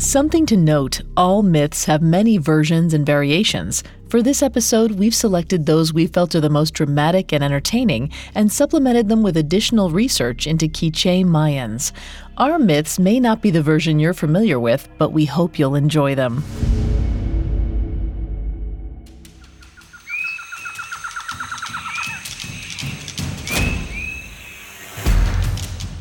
Something to note all myths have many versions and variations. For this episode, we've selected those we felt are the most dramatic and entertaining and supplemented them with additional research into Quiche Mayans. Our myths may not be the version you're familiar with, but we hope you'll enjoy them.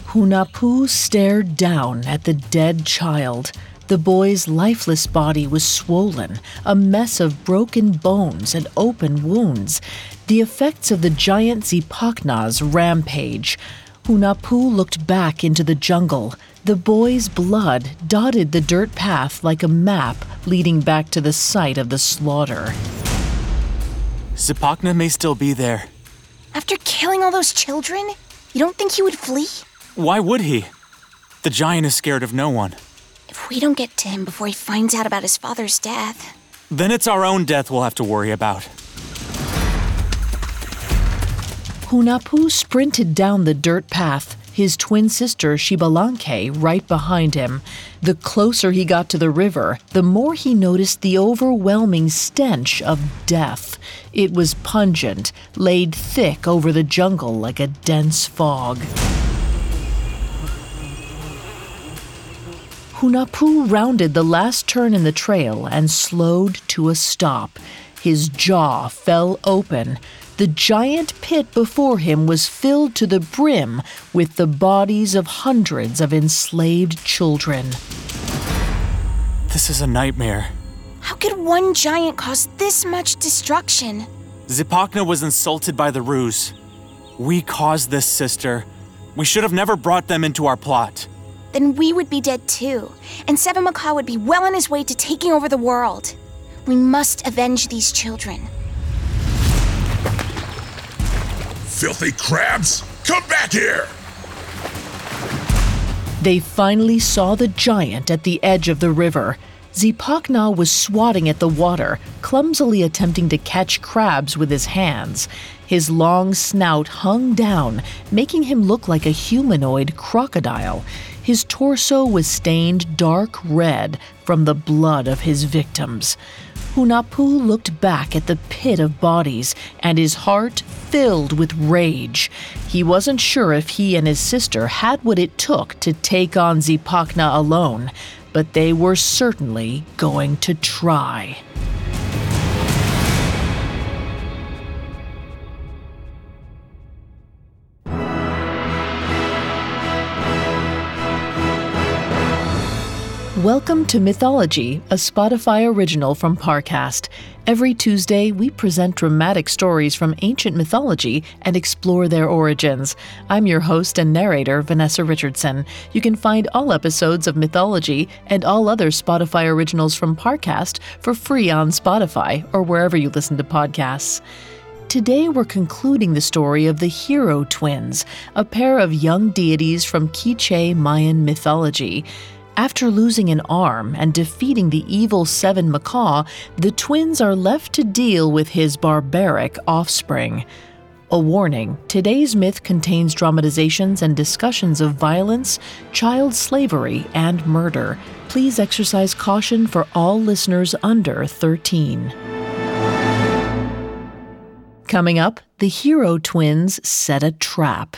Hunahpu stared down at the dead child. The boy's lifeless body was swollen, a mess of broken bones and open wounds, the effects of the giant Zipacna's rampage. Hunahpu looked back into the jungle. The boy's blood dotted the dirt path like a map leading back to the site of the slaughter. Zipacna may still be there. After killing all those children, you don't think he would flee? Why would he? The giant is scared of no one. If we don't get to him before he finds out about his father's death. Then it's our own death we'll have to worry about. Hunahpu sprinted down the dirt path, his twin sister Xbalanque right behind him. The closer he got to the river, the more he noticed the overwhelming stench of death. It was pungent, laid thick over the jungle like a dense fog. Hunahpu rounded the last turn in the trail and slowed to a stop. His jaw fell open. The giant pit before him was filled to the brim with the bodies of hundreds of enslaved children. This is a nightmare. How could one giant cause this much destruction? Zipacna was insulted by the ruse. We caused this, sister. We should have never brought them into our plot then we would be dead too, and Seven Macaw would be well on his way to taking over the world. We must avenge these children. Filthy crabs! Come back here! They finally saw the giant at the edge of the river. Zipacna was swatting at the water, clumsily attempting to catch crabs with his hands. His long snout hung down, making him look like a humanoid crocodile. His torso was stained dark red from the blood of his victims. Hunahpu looked back at the pit of bodies, and his heart filled with rage. He wasn't sure if he and his sister had what it took to take on Zipacna alone, but they were certainly going to try. Welcome to Mythology, a Spotify original from Parcast. Every Tuesday, we present dramatic stories from ancient mythology and explore their origins. I'm your host and narrator, Vanessa Richardson. You can find all episodes of Mythology and all other Spotify originals from Parcast for free on Spotify or wherever you listen to podcasts. Today, we're concluding the story of the Hero Twins, a pair of young deities from Quiche Mayan mythology. After losing an arm and defeating the evil Seven Macaw, the twins are left to deal with his barbaric offspring. A warning today's myth contains dramatizations and discussions of violence, child slavery, and murder. Please exercise caution for all listeners under 13. Coming up, the hero twins set a trap.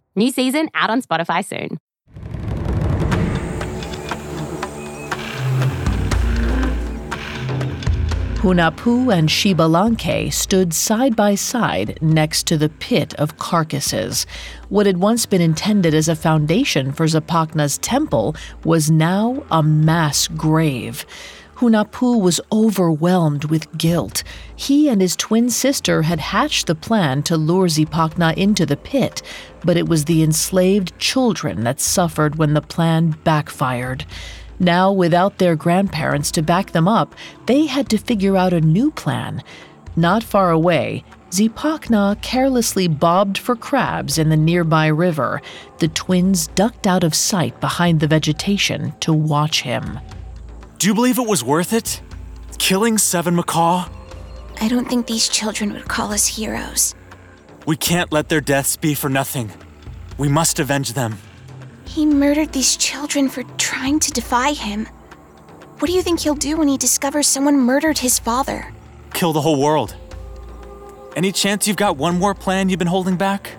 New season out on Spotify soon. Hunahpu and Xbalanque stood side by side next to the pit of carcasses. What had once been intended as a foundation for Zipacna's temple was now a mass grave. Hunahpu was overwhelmed with guilt. He and his twin sister had hatched the plan to lure Zipacna into the pit, but it was the enslaved children that suffered when the plan backfired. Now, without their grandparents to back them up, they had to figure out a new plan. Not far away, Zipacna carelessly bobbed for crabs in the nearby river. The twins ducked out of sight behind the vegetation to watch him. Do you believe it was worth it? Killing Seven Macaw? I don't think these children would call us heroes. We can't let their deaths be for nothing. We must avenge them. He murdered these children for trying to defy him. What do you think he'll do when he discovers someone murdered his father? Kill the whole world. Any chance you've got one more plan you've been holding back?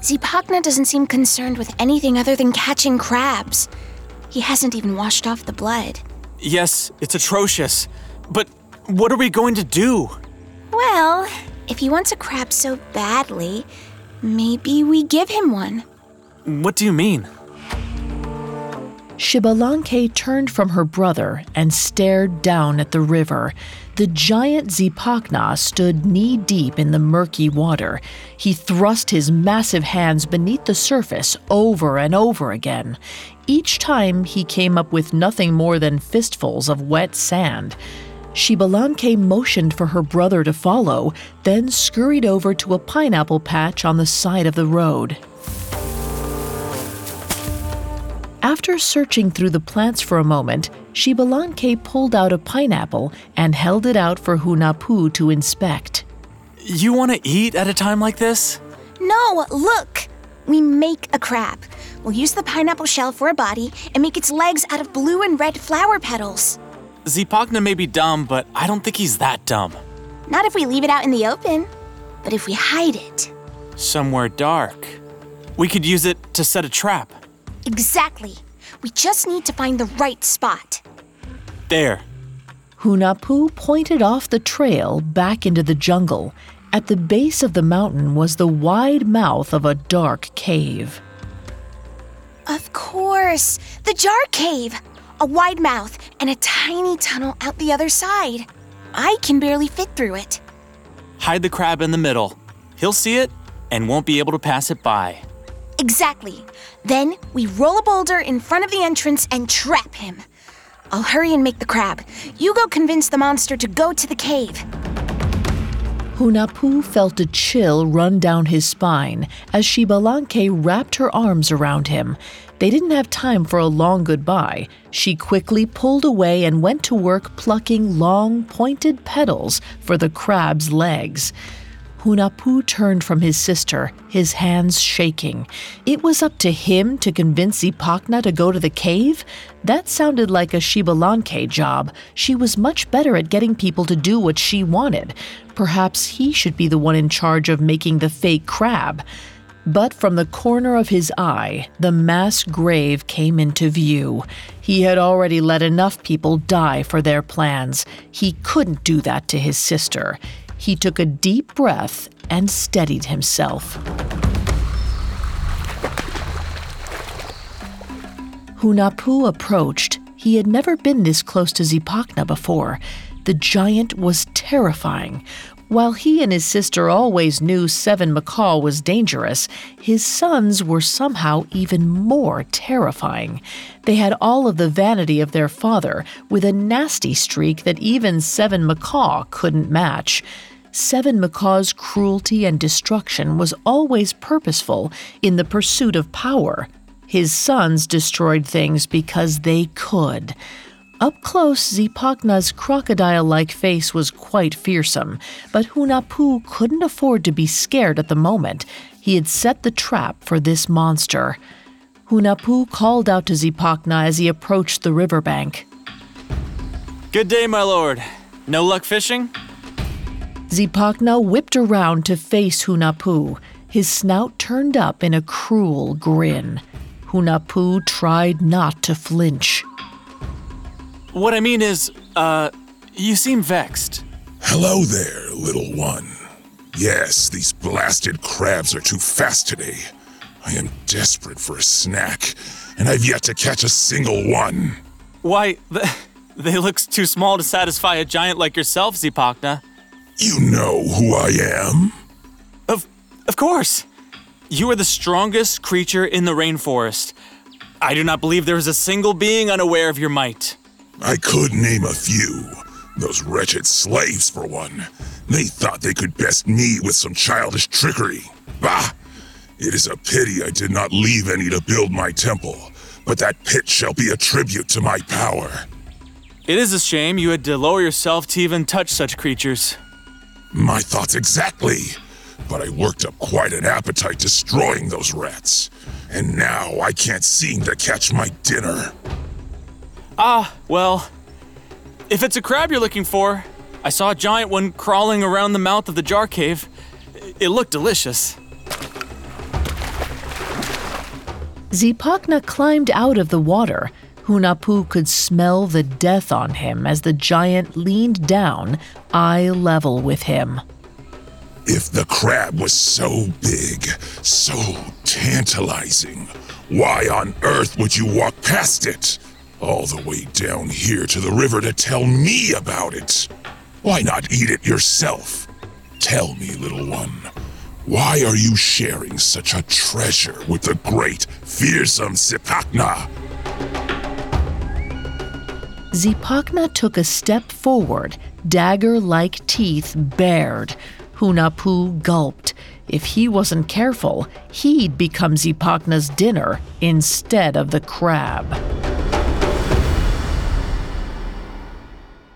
Zipacna doesn't seem concerned with anything other than catching crabs. He hasn't even washed off the blood. Yes, it's atrocious. But what are we going to do? Well, if he wants a crab so badly, maybe we give him one. What do you mean? Xbalanque turned from her brother and stared down at the river. The giant Zipacna stood knee deep in the murky water. He thrust his massive hands beneath the surface over and over again. Each time he came up with nothing more than fistfuls of wet sand. Xbalanque motioned for her brother to follow, then scurried over to a pineapple patch on the side of the road. After searching through the plants for a moment, Xbalanque pulled out a pineapple and held it out for Hunahpu to inspect. You want to eat at a time like this? No, look! We make a crab. We'll use the pineapple shell for a body and make its legs out of blue and red flower petals. Zipacna may be dumb, but I don't think he's that dumb. Not if we leave it out in the open, but if we hide it. Somewhere dark. We could use it to set a trap. Exactly. We just need to find the right spot. There. Hunahpu pointed off the trail back into the jungle. At the base of the mountain was the wide mouth of a dark cave. Of course, the jar cave. A wide mouth and a tiny tunnel out the other side. I can barely fit through it. Hide the crab in the middle. He'll see it and won't be able to pass it by. Exactly. Then we roll a boulder in front of the entrance and trap him. I'll hurry and make the crab. You go convince the monster to go to the cave. Hunahpu felt a chill run down his spine as Xbalanque wrapped her arms around him. They didn't have time for a long goodbye. She quickly pulled away and went to work plucking long, pointed petals for the crab's legs. Hunahpu turned from his sister, his hands shaking. It was up to him to convince Zipacna to go to the cave? That sounded like a Xbalanque job. She was much better at getting people to do what she wanted. Perhaps he should be the one in charge of making the fake crab. But from the corner of his eye, the mass grave came into view. He had already let enough people die for their plans. He couldn't do that to his sister. He took a deep breath and steadied himself. Hunahpu approached. He had never been this close to Zipacna before. The giant was terrifying. While he and his sister always knew Seven Macaw was dangerous, his sons were somehow even more terrifying. They had all of the vanity of their father, with a nasty streak that even Seven Macaw couldn't match. Seven Macaw's cruelty and destruction was always purposeful in the pursuit of power. His sons destroyed things because they could. Up close, Zipacna's crocodile like face was quite fearsome, but Hunahpu couldn't afford to be scared at the moment. He had set the trap for this monster. Hunahpu called out to Zipacna as he approached the riverbank. Good day, my lord. No luck fishing? Zipacna whipped around to face Hunahpu, his snout turned up in a cruel grin. Hunahpu tried not to flinch. What I mean is, uh, you seem vexed. Hello there, little one. Yes, these blasted crabs are too fast today. I am desperate for a snack, and I've yet to catch a single one. Why, th- they look too small to satisfy a giant like yourself, Zipacna. You know who I am? Of, of course. You are the strongest creature in the rainforest. I do not believe there is a single being unaware of your might. I could name a few. Those wretched slaves, for one. They thought they could best me with some childish trickery. Bah! It is a pity I did not leave any to build my temple, but that pit shall be a tribute to my power. It is a shame you had to lower yourself to even touch such creatures. My thoughts exactly. But I worked up quite an appetite destroying those rats. And now I can't seem to catch my dinner. Ah, well, if it's a crab you're looking for, I saw a giant one crawling around the mouth of the jar cave. It looked delicious. Zipacna climbed out of the water. Hunahpu could smell the death on him as the giant leaned down, eye level with him. If the crab was so big, so tantalizing, why on earth would you walk past it? All the way down here to the river to tell me about it. Why not eat it yourself? Tell me, little one, why are you sharing such a treasure with the great, fearsome Zipacna? Zipacna took a step forward, dagger like teeth bared. Hunahpu gulped. If he wasn't careful, he'd become Zipacna's dinner instead of the crab.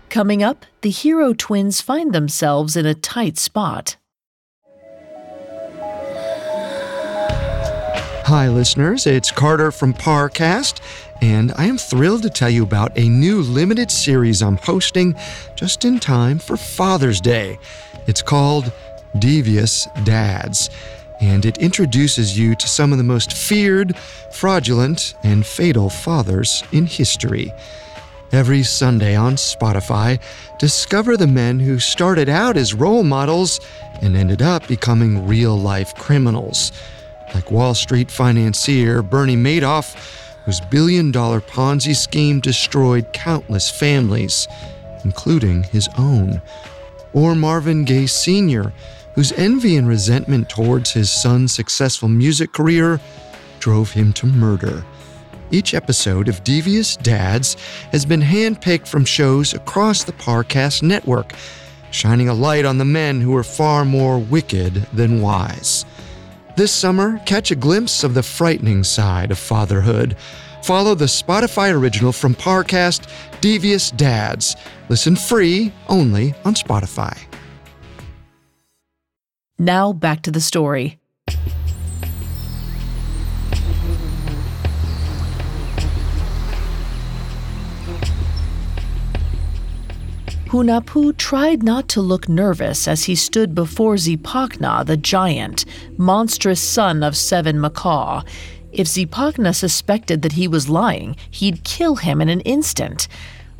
Coming up, the hero twins find themselves in a tight spot. Hi, listeners. It's Carter from Parcast, and I am thrilled to tell you about a new limited series I'm hosting just in time for Father's Day. It's called Devious Dads, and it introduces you to some of the most feared, fraudulent, and fatal fathers in history. Every Sunday on Spotify, discover the men who started out as role models and ended up becoming real life criminals like Wall Street financier Bernie Madoff, whose billion dollar Ponzi scheme destroyed countless families, including his own. Or Marvin Gaye Sr., whose envy and resentment towards his son's successful music career drove him to murder. Each episode of Devious Dads has been handpicked from shows across the Parcast network, shining a light on the men who are far more wicked than wise. This summer, catch a glimpse of the frightening side of fatherhood. Follow the Spotify original from Parcast, Devious Dads. Listen free only on Spotify. Now back to the story. Hunahpu tried not to look nervous as he stood before Zipacna, the giant, monstrous son of Seven Macaw. If Zipacna suspected that he was lying, he'd kill him in an instant.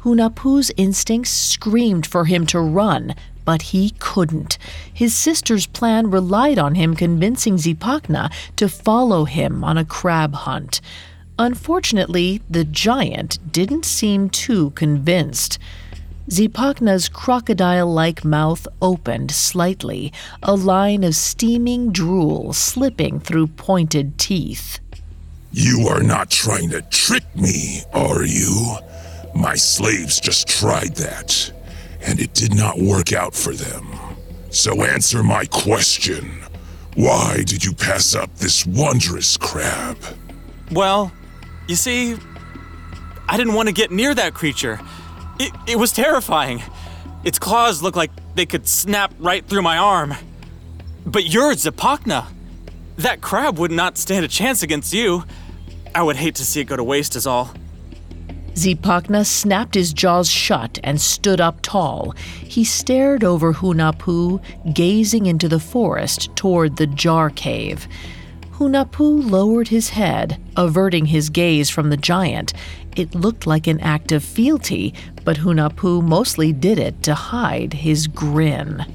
Hunahpu's instincts screamed for him to run, but he couldn't. His sister's plan relied on him convincing Zipacna to follow him on a crab hunt. Unfortunately, the giant didn't seem too convinced. Zipacna's crocodile like mouth opened slightly, a line of steaming drool slipping through pointed teeth. You are not trying to trick me, are you? My slaves just tried that, and it did not work out for them. So answer my question. Why did you pass up this wondrous crab? Well, you see, I didn't want to get near that creature. It, it was terrifying. Its claws looked like they could snap right through my arm. But you're Zipacna. That crab would not stand a chance against you. I would hate to see it go to waste, is all. Zipacna snapped his jaws shut and stood up tall. He stared over Hunahpu, gazing into the forest toward the jar cave. Hunahpu lowered his head, averting his gaze from the giant. It looked like an act of fealty, but Hunahpu mostly did it to hide his grin.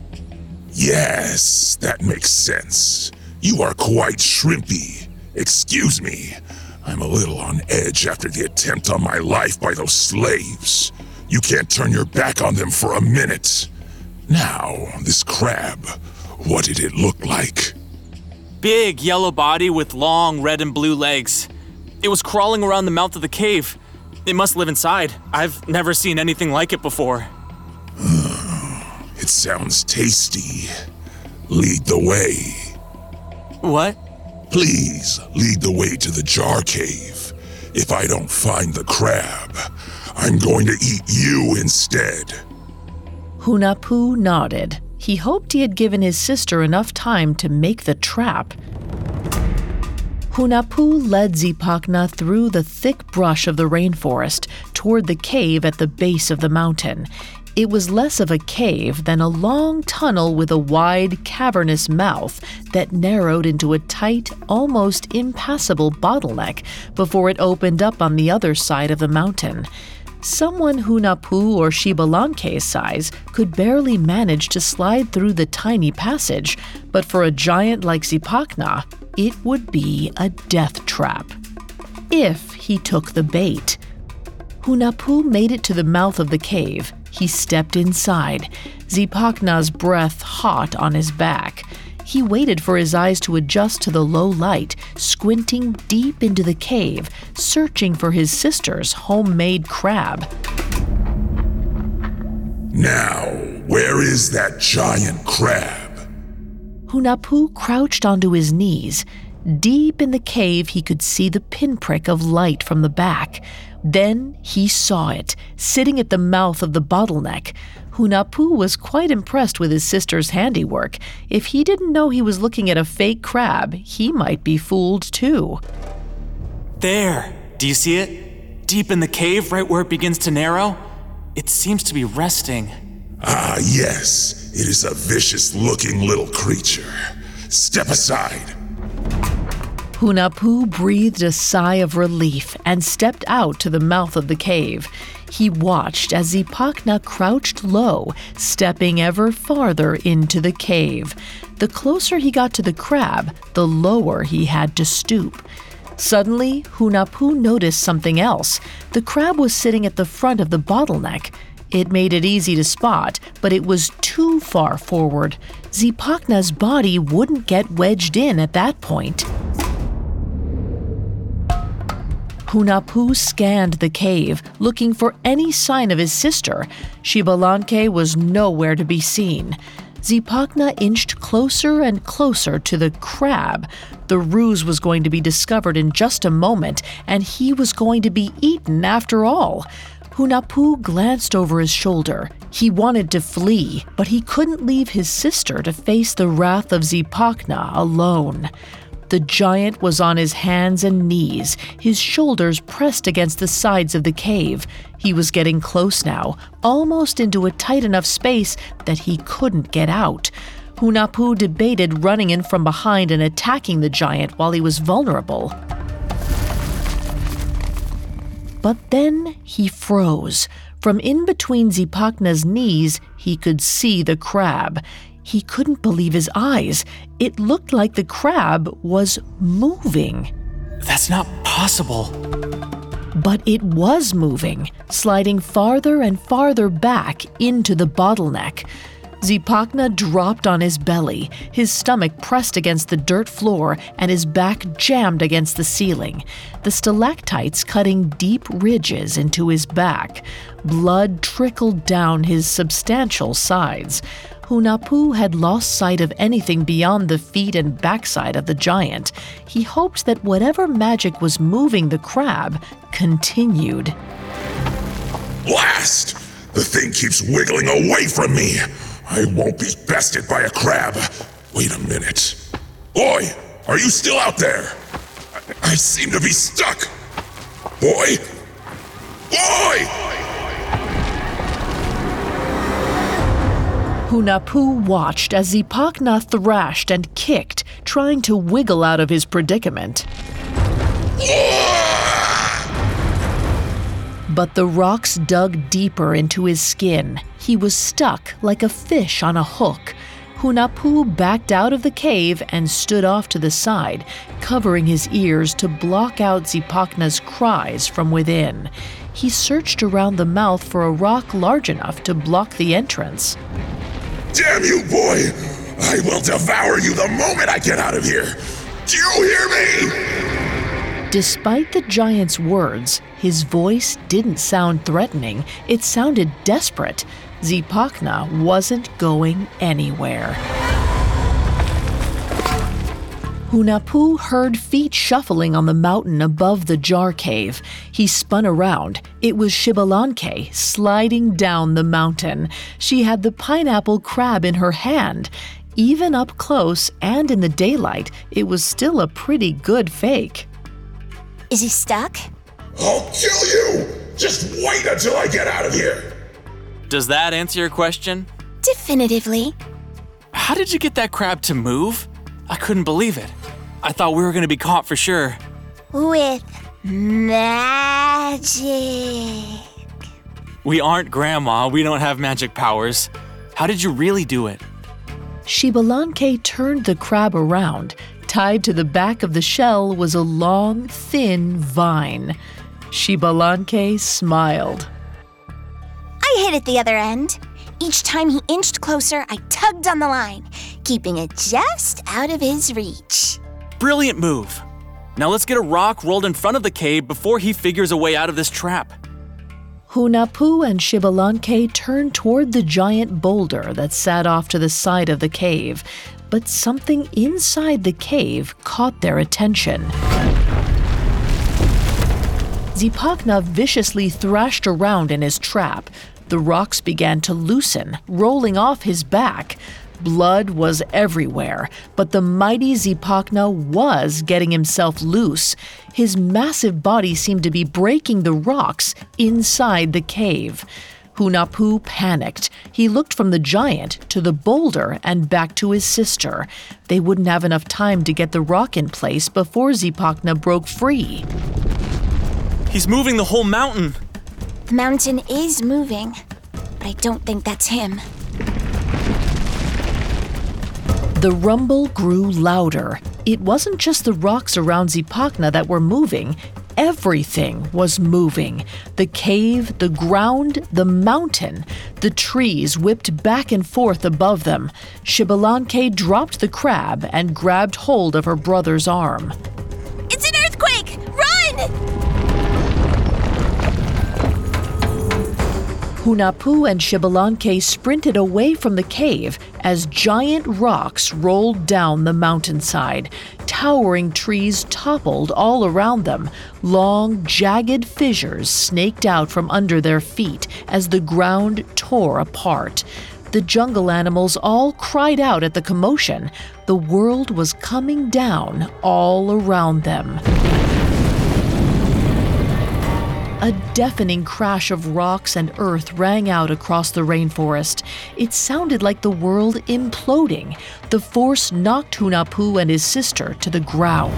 Yes, that makes sense. You are quite shrimpy. Excuse me. I'm a little on edge after the attempt on my life by those slaves. You can't turn your back on them for a minute. Now, this crab, what did it look like? Big yellow body with long red and blue legs. It was crawling around the mouth of the cave. It must live inside. I've never seen anything like it before. It sounds tasty. Lead the way. What? Please lead the way to the jar cave. If I don't find the crab, I'm going to eat you instead. Hunahpu nodded. He hoped he had given his sister enough time to make the trap. Hunahpu led Zipacna through the thick brush of the rainforest toward the cave at the base of the mountain. It was less of a cave than a long tunnel with a wide, cavernous mouth that narrowed into a tight, almost impassable bottleneck before it opened up on the other side of the mountain. Someone Hunahpu or Xbalanque's size could barely manage to slide through the tiny passage, but for a giant like Zipacna, it would be a death trap. If he took the bait. Hunahpu made it to the mouth of the cave. He stepped inside, Zipacna's breath hot on his back. He waited for his eyes to adjust to the low light, squinting deep into the cave, searching for his sister's homemade crab. Now, where is that giant crab? Hunahpu crouched onto his knees. Deep in the cave, he could see the pinprick of light from the back. Then he saw it, sitting at the mouth of the bottleneck. Hunahpu was quite impressed with his sister's handiwork. If he didn't know he was looking at a fake crab, he might be fooled too. There. Do you see it? Deep in the cave, right where it begins to narrow? It seems to be resting. Ah, yes. It is a vicious looking little creature. Step aside. Hunahpu breathed a sigh of relief and stepped out to the mouth of the cave. He watched as Zipacna crouched low, stepping ever farther into the cave. The closer he got to the crab, the lower he had to stoop. Suddenly, Hunahpu noticed something else. The crab was sitting at the front of the bottleneck. It made it easy to spot, but it was too far forward. Zipacna's body wouldn't get wedged in at that point. Hunahpu scanned the cave, looking for any sign of his sister. Xbalanque was nowhere to be seen. Zipacna inched closer and closer to the crab. The ruse was going to be discovered in just a moment, and he was going to be eaten after all. Hunahpu glanced over his shoulder. He wanted to flee, but he couldn't leave his sister to face the wrath of Zipacna alone. The giant was on his hands and knees, his shoulders pressed against the sides of the cave. He was getting close now, almost into a tight enough space that he couldn't get out. Hunahpu debated running in from behind and attacking the giant while he was vulnerable. But then he froze. From in between Zipacna's knees, he could see the crab. He couldn't believe his eyes. It looked like the crab was moving. That's not possible. But it was moving, sliding farther and farther back into the bottleneck. Zipacna dropped on his belly, his stomach pressed against the dirt floor and his back jammed against the ceiling, the stalactites cutting deep ridges into his back. Blood trickled down his substantial sides. Hunahpu had lost sight of anything beyond the feet and backside of the giant. He hoped that whatever magic was moving the crab continued. Blast! The thing keeps wiggling away from me. I won't be bested by a crab. Wait a minute. Boy, are you still out there? I, I seem to be stuck. Boy? Boy! Hunahpu watched as Zipacna thrashed and kicked, trying to wiggle out of his predicament. But the rocks dug deeper into his skin. He was stuck like a fish on a hook. Hunahpu backed out of the cave and stood off to the side, covering his ears to block out Zipacna's cries from within. He searched around the mouth for a rock large enough to block the entrance. Damn you, boy! I will devour you the moment I get out of here! Do you hear me? Despite the giant's words, his voice didn't sound threatening, it sounded desperate. Zipacna wasn't going anywhere. Hunahpu heard feet shuffling on the mountain above the jar cave. He spun around. It was Xbalanque sliding down the mountain. She had the pineapple crab in her hand. Even up close and in the daylight, it was still a pretty good fake. Is he stuck? I'll kill you! Just wait until I get out of here! Does that answer your question? Definitively. How did you get that crab to move? I couldn't believe it. I thought we were gonna be caught for sure. With magic. We aren't Grandma, we don't have magic powers. How did you really do it? Xbalanque turned the crab around. Tied to the back of the shell was a long, thin vine. Xbalanque smiled. I hit it the other end. Each time he inched closer, I tugged on the line, keeping it just out of his reach. Brilliant move. Now let's get a rock rolled in front of the cave before he figures a way out of this trap. Hunahpu and Xbalanque turned toward the giant boulder that sat off to the side of the cave, but something inside the cave caught their attention. Zipacna viciously thrashed around in his trap. The rocks began to loosen, rolling off his back. Blood was everywhere, but the mighty Zipacna was getting himself loose. His massive body seemed to be breaking the rocks inside the cave. Hunahpu panicked. He looked from the giant to the boulder and back to his sister. They wouldn't have enough time to get the rock in place before Zipacna broke free. He's moving the whole mountain. The mountain is moving, but I don't think that's him. The rumble grew louder. It wasn't just the rocks around Zipacna that were moving, everything was moving. The cave, the ground, the mountain. The trees whipped back and forth above them. Xbalanque dropped the crab and grabbed hold of her brother's arm. It's an Hunahpu and Xbalanque sprinted away from the cave as giant rocks rolled down the mountainside. Towering trees toppled all around them. Long, jagged fissures snaked out from under their feet as the ground tore apart. The jungle animals all cried out at the commotion. The world was coming down all around them. A deafening crash of rocks and earth rang out across the rainforest. It sounded like the world imploding. The force knocked Hunahpu and his sister to the ground.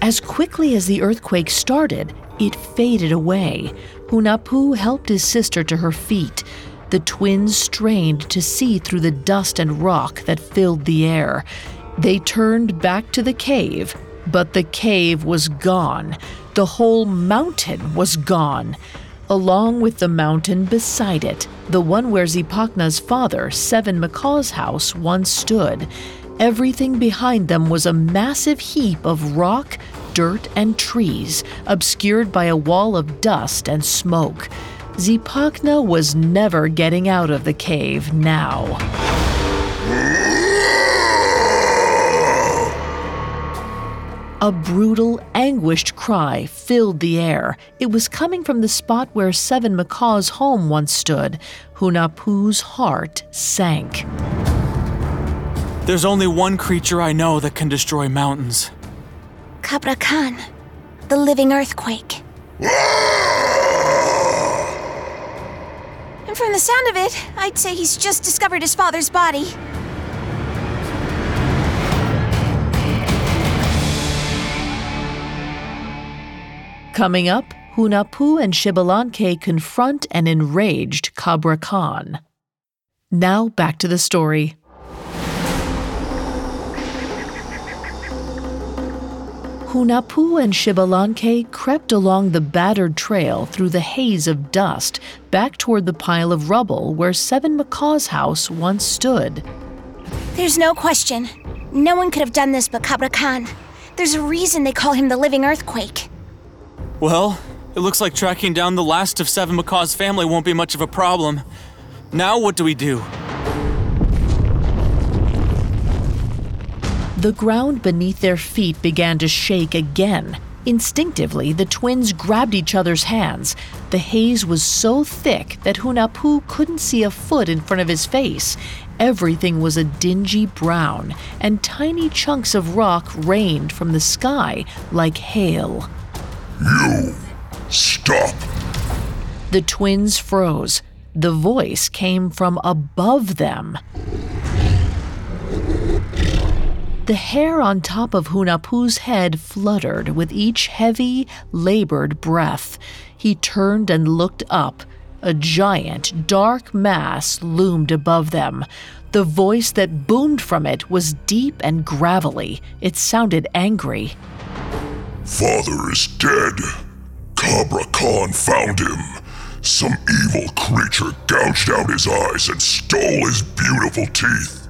As quickly as the earthquake started, it faded away. Hunahpu helped his sister to her feet. The twins strained to see through the dust and rock that filled the air. They turned back to the cave, but the cave was gone. The whole mountain was gone. Along with the mountain beside it, the one where Zipacna's father, Seven Macaw's house, once stood. Everything behind them was a massive heap of rock, dirt, and trees, obscured by a wall of dust and smoke. Zipacna was never getting out of the cave now. Hmm? A brutal, anguished cry filled the air. It was coming from the spot where Seven Macaw's home once stood. Hunahpu's heart sank. There's only one creature I know that can destroy mountains. Kabra Khan, the living earthquake. And from the sound of it, I'd say he's just discovered his father's body. Coming up, Hunahpu and Xbalanque confront an enraged Kabra Khan. Now back to the story. Hunahpu and Xbalanque crept along the battered trail through the haze of dust back toward the pile of rubble where Seven Macaw's house once stood. There's no question. No one could have done this but Kabra Khan. There's a reason they call him the living earthquake. Well, it looks like tracking down the last of Seven Macaw's family won't be much of a problem. Now, what do we do? The ground beneath their feet began to shake again. Instinctively, the twins grabbed each other's hands. The haze was so thick that Hunahpu couldn't see a foot in front of his face. Everything was a dingy brown, and tiny chunks of rock rained from the sky like hail. You! Stop! The twins froze. The voice came from above them. The hair on top of Hunahpu's head fluttered with each heavy, labored breath. He turned and looked up. A giant, dark mass loomed above them. The voice that boomed from it was deep and gravelly. It sounded angry. Father is dead. Cabra Khan found him. Some evil creature gouged out his eyes and stole his beautiful teeth.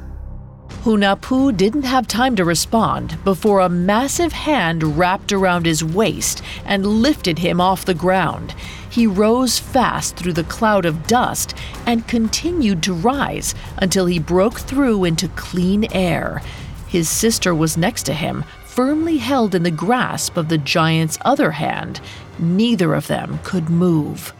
Hunahpu didn't have time to respond before a massive hand wrapped around his waist and lifted him off the ground. He rose fast through the cloud of dust and continued to rise until he broke through into clean air. His sister was next to him, firmly held in the grasp of the giant's other hand. Neither of them could move.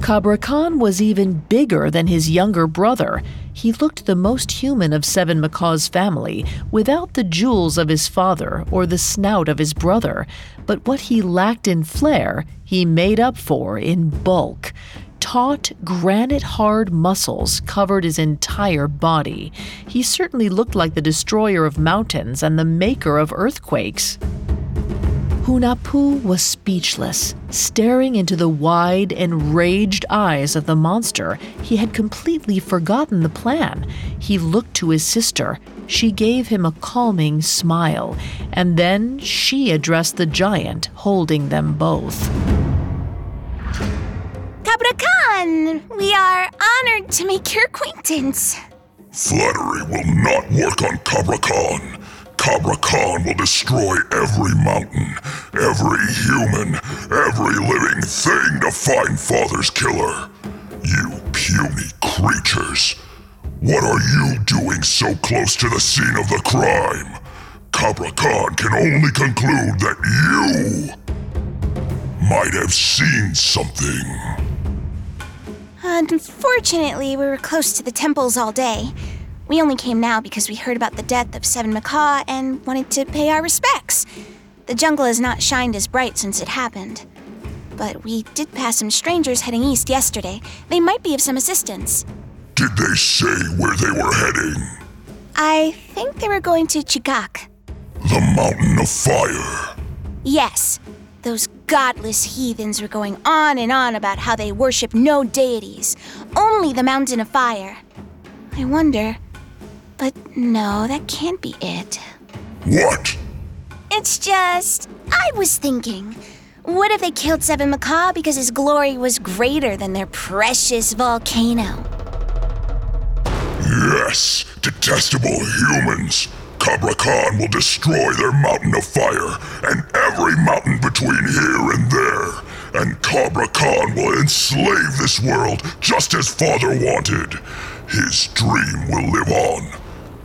Cabra Khan was even bigger than his younger brother. He looked the most human of Seven Macaw's family, without the jewels of his father or the snout of his brother. But what he lacked in flair, he made up for in bulk. Taut, granite hard muscles covered his entire body. He certainly looked like the destroyer of mountains and the maker of earthquakes. Hunahpu was speechless, staring into the wide, enraged eyes of the monster. He had completely forgotten the plan. He looked to his sister. She gave him a calming smile, and then she addressed the giant, holding them both. Cabra Khan, we are honored to make your acquaintance. Flattery will not work on Cabra Khan. Cabra Khan will destroy every mountain, every human, every living thing to find Father's killer. You puny creatures. What are you doing so close to the scene of the crime? Cabra Khan can only conclude that you might have seen something. Unfortunately, we were close to the temples all day. We only came now because we heard about the death of Seven Macaw and wanted to pay our respects. The jungle has not shined as bright since it happened. But we did pass some strangers heading east yesterday. They might be of some assistance. Did they say where they were heading? I think they were going to Chikak. The Mountain of Fire. Yes, those godless heathens were going on and on about how they worship no deities, only the Mountain of Fire. I wonder but no, that can't be it. What? It's just. I was thinking. What if they killed Seven Macaw because his glory was greater than their precious volcano? Yes, detestable humans. Cabra Khan will destroy their mountain of fire and every mountain between here and there. And Cabra Khan will enslave this world just as Father wanted. His dream will live on.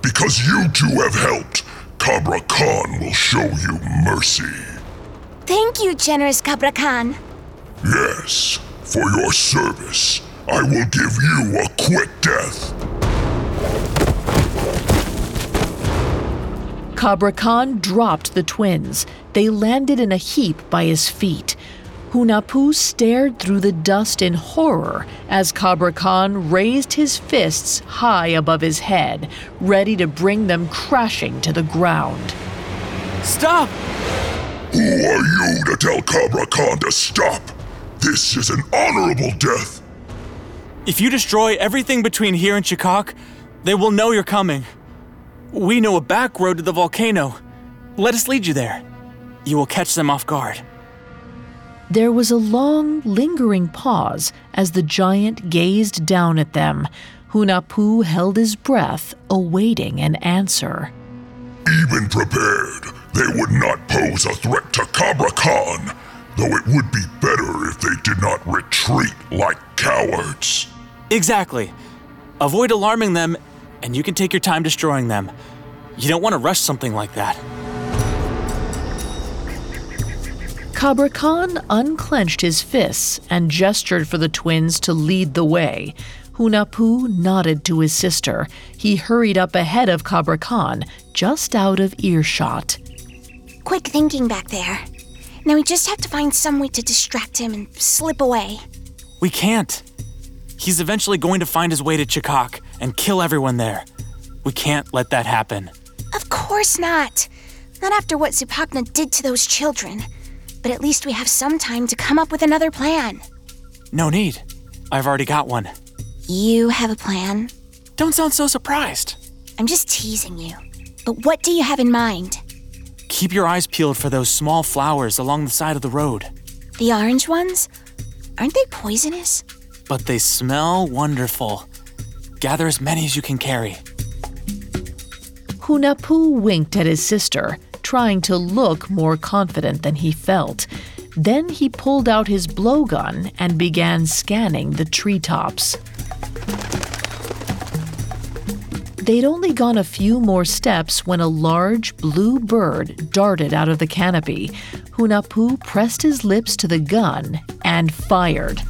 Because you two have helped, Cabra Khan will show you mercy. Thank you, generous Cabra Khan. Yes, for your service, I will give you a quick death. Cabra Khan dropped the twins. They landed in a heap by his feet. Hunahpu stared through the dust in horror as Cabra Khan raised his fists high above his head, ready to bring them crashing to the ground. Stop! Who are you to tell Cabra Khan to stop? This is an honorable death. If you destroy everything between here and Chikak, they will know you're coming. We know a back road to the volcano. Let us lead you there. You will catch them off guard. There was a long, lingering pause as the giant gazed down at them. Hunahpu held his breath, awaiting an answer. Even prepared, they would not pose a threat to Cabra Khan, though it would be better if they did not retreat like cowards. Exactly. Avoid alarming them, and you can take your time destroying them. You don't want to rush something like that. Kabra Khan unclenched his fists and gestured for the twins to lead the way. Hunahpu nodded to his sister. He hurried up ahead of Kabra Khan, just out of earshot. Quick thinking back there. Now we just have to find some way to distract him and slip away. We can't. He's eventually going to find his way to Chakak and kill everyone there. We can't let that happen. Of course not. Not after what Zipacna did to those children. But at least we have some time to come up with another plan. No need. I've already got one. You have a plan? Don't sound so surprised. I'm just teasing you. But what do you have in mind? Keep your eyes peeled for those small flowers along the side of the road. The orange ones? Aren't they poisonous? But they smell wonderful. Gather as many as you can carry. Hunahpu winked at his sister, trying to look more confident than he felt. Then he pulled out his blowgun and began scanning the treetops. They'd only gone a few more steps when a large blue bird darted out of the canopy. Hunahpu pressed his lips to the gun and fired.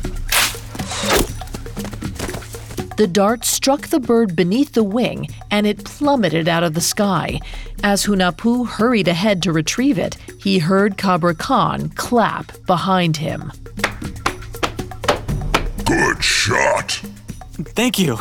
The dart struck the bird beneath the wing and it plummeted out of the sky. As Hunahpu hurried ahead to retrieve it, he heard Kabra Khan clap behind him. Good shot. Thank you.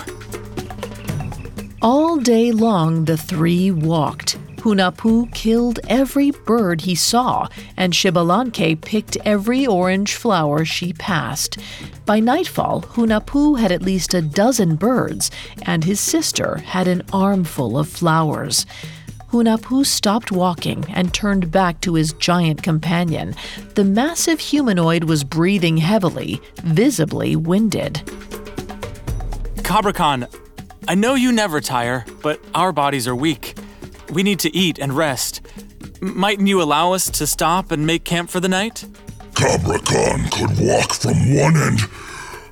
All day long, the three walked. Hunahpu killed every bird he saw, and Xbalanque picked every orange flower she passed. By nightfall, Hunahpu had at least a dozen birds, and his sister had an armful of flowers. Hunahpu stopped walking and turned back to his giant companion. The massive humanoid was breathing heavily, visibly winded. Kabra Khan, I know you never tire, but our bodies are weak. We need to eat and rest. M- mightn't you allow us to stop and make camp for the night? Cabra Khan could walk from one end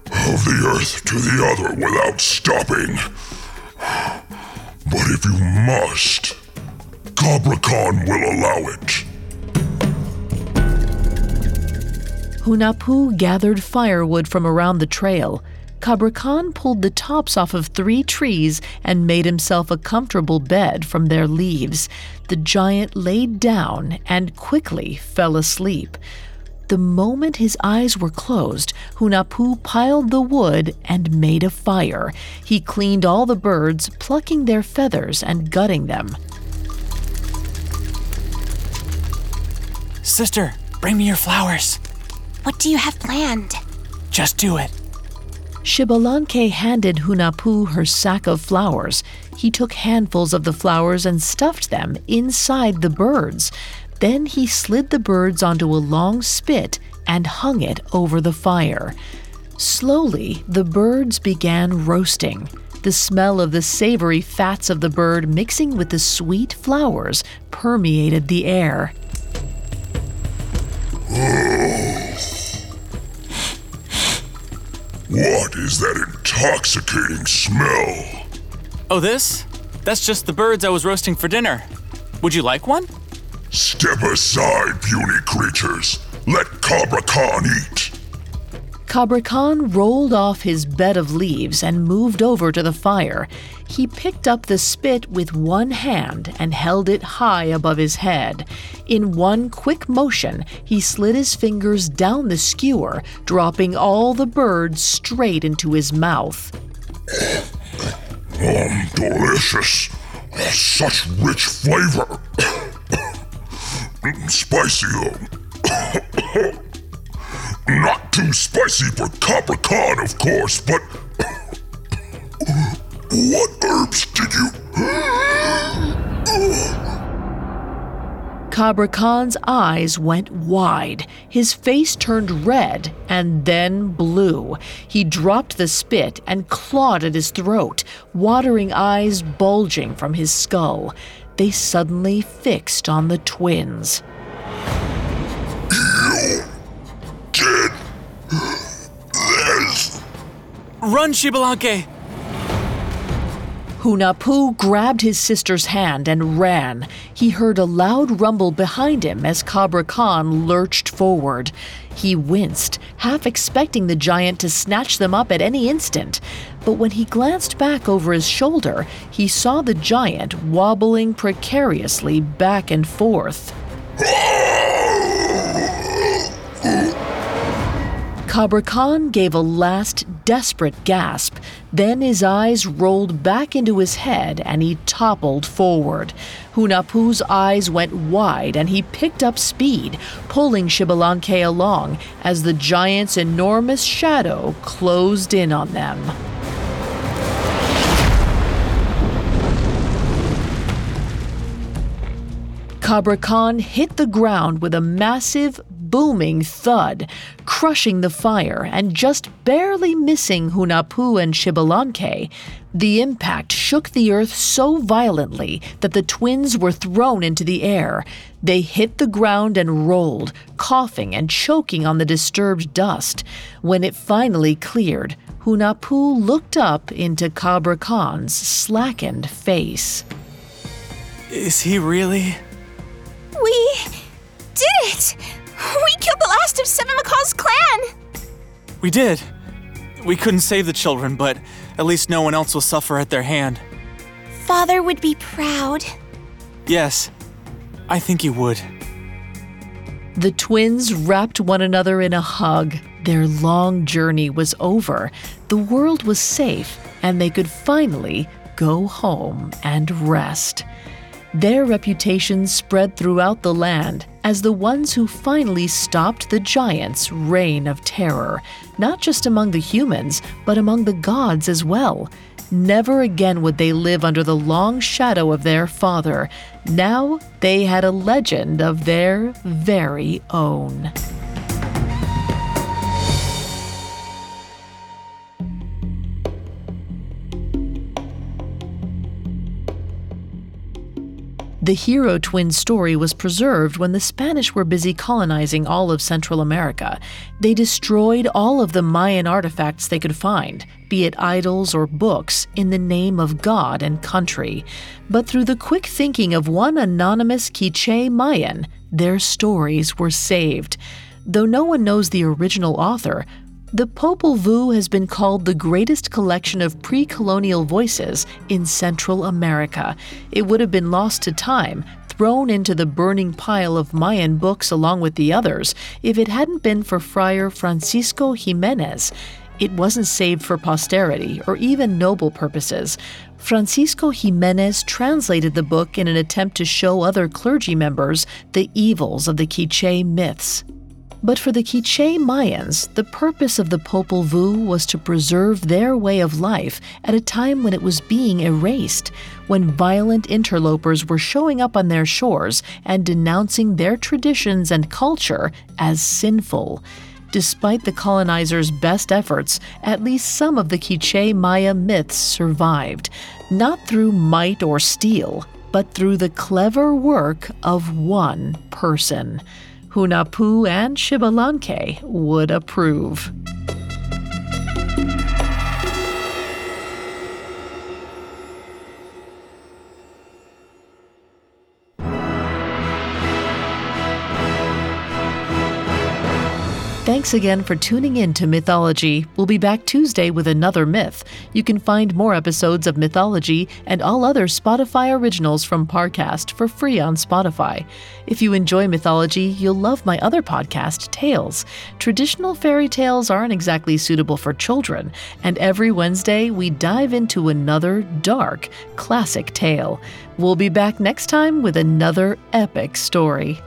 of the earth to the other without stopping. But if you must, Cabra Khan will allow it. Hunahpu gathered firewood from around the trail. Kabra Khan pulled the tops off of three trees and made himself a comfortable bed from their leaves. The giant laid down and quickly fell asleep. The moment his eyes were closed, Hunahpu piled the wood and made a fire. He cleaned all the birds, plucking their feathers and gutting them. Sister, bring me your flowers. What do you have planned? Just do it. Xbalanque handed Hunahpu her sack of flowers. He took handfuls of the flowers and stuffed them inside the birds. Then he slid the birds onto a long spit and hung it over the fire. Slowly, the birds began roasting. The smell of the savory fats of the bird mixing with the sweet flowers permeated the air. What is that intoxicating smell? Oh, this? That's just the birds I was roasting for dinner. Would you like one? Step aside, puny creatures. Let Cabra Khan eat. Kabra Khan rolled off his bed of leaves and moved over to the fire. He picked up the spit with one hand and held it high above his head. In one quick motion, he slid his fingers down the skewer, dropping all the birds straight into his mouth. Um, delicious. Such rich flavor. Spicy. Not too spicy for Khan, of course, but. what herbs did you. Kabra Khan's eyes went wide. His face turned red and then blue. He dropped the spit and clawed at his throat, watering eyes bulging from his skull. they suddenly fixed on the twins. Kid, there's Run, Xbalanque! Hunahpu grabbed his sister's hand and ran. He heard a loud rumble behind him as Kabra Khan lurched forward. He winced, half expecting the giant to snatch them up at any instant. But when he glanced back over his shoulder, he saw the giant wobbling precariously back and forth. Kabra Khan gave a last desperate gasp. Then his eyes rolled back into his head and he toppled forward. Hunahpu's eyes went wide and he picked up speed, pulling Xbalanque along as the giant's enormous shadow closed in on them. Kabra Khan hit the ground with a massive, booming thud, crushing the fire and just barely missing Hunahpu and Xbalanque. The impact shook the earth so violently that the twins were thrown into the air. They hit the ground and rolled, coughing and choking on the disturbed dust. When it finally cleared, Hunahpu looked up into Kabra Khan's slackened face. Is he really? We did it! We killed the last of Seven Macaw's clan! We did. We couldn't save the children, but at least no one else will suffer at their hand. Father would be proud. Yes, I think he would. The twins wrapped one another in a hug. Their long journey was over. The world was safe, and they could finally go home and rest. Their reputations spread throughout the land as the ones who finally stopped the giants' reign of terror, not just among the humans, but among the gods as well. Never again would they live under the long shadow of their father. Now they had a legend of their very own. The hero twin story was preserved when the Spanish were busy colonizing all of Central America. They destroyed all of the Mayan artifacts they could find, be it idols or books, in the name of God and country. But through the quick thinking of one anonymous Quiche Mayan, their stories were saved. Though no one knows the original author, the Popol Vuh has been called the greatest collection of pre colonial voices in Central America. It would have been lost to time, thrown into the burning pile of Mayan books along with the others, if it hadn't been for Friar Francisco Jimenez. It wasn't saved for posterity or even noble purposes. Francisco Jimenez translated the book in an attempt to show other clergy members the evils of the Quiche myths. But for the Quiche Mayans, the purpose of the Popol Vuh was to preserve their way of life at a time when it was being erased, when violent interlopers were showing up on their shores and denouncing their traditions and culture as sinful. Despite the colonizers' best efforts, at least some of the Quiche Maya myths survived, not through might or steel, but through the clever work of one person. Hunahpu and Xbalanque would approve. Thanks again for tuning in to Mythology. We'll be back Tuesday with another myth. You can find more episodes of Mythology and all other Spotify originals from Parcast for free on Spotify. If you enjoy mythology, you'll love my other podcast, Tales. Traditional fairy tales aren't exactly suitable for children, and every Wednesday we dive into another dark, classic tale. We'll be back next time with another epic story.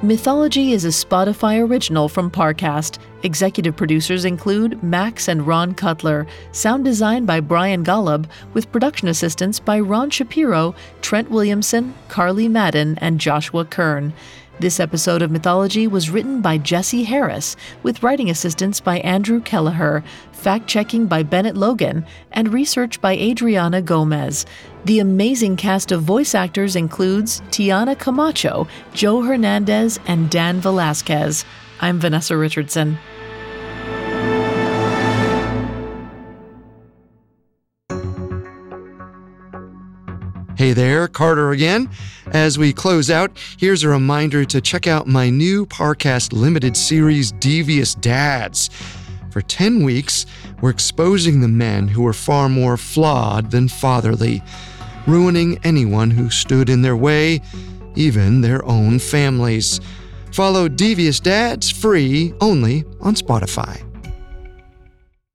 Mythology is a Spotify original from Parcast. Executive producers include Max and Ron Cutler. Sound design by Brian Golub, with production assistance by Ron Shapiro, Trent Williamson, Carly Madden, and Joshua Kern. This episode of Mythology was written by Jesse Harris, with writing assistance by Andrew Kelleher, fact checking by Bennett Logan, and research by Adriana Gomez. The amazing cast of voice actors includes Tiana Camacho, Joe Hernandez, and Dan Velasquez. I'm Vanessa Richardson. Hey there, Carter again. As we close out, here's a reminder to check out my new Parcast limited series, Devious Dads. For 10 weeks, we're exposing the men who are far more flawed than fatherly, ruining anyone who stood in their way, even their own families. Follow Devious Dads free only on Spotify.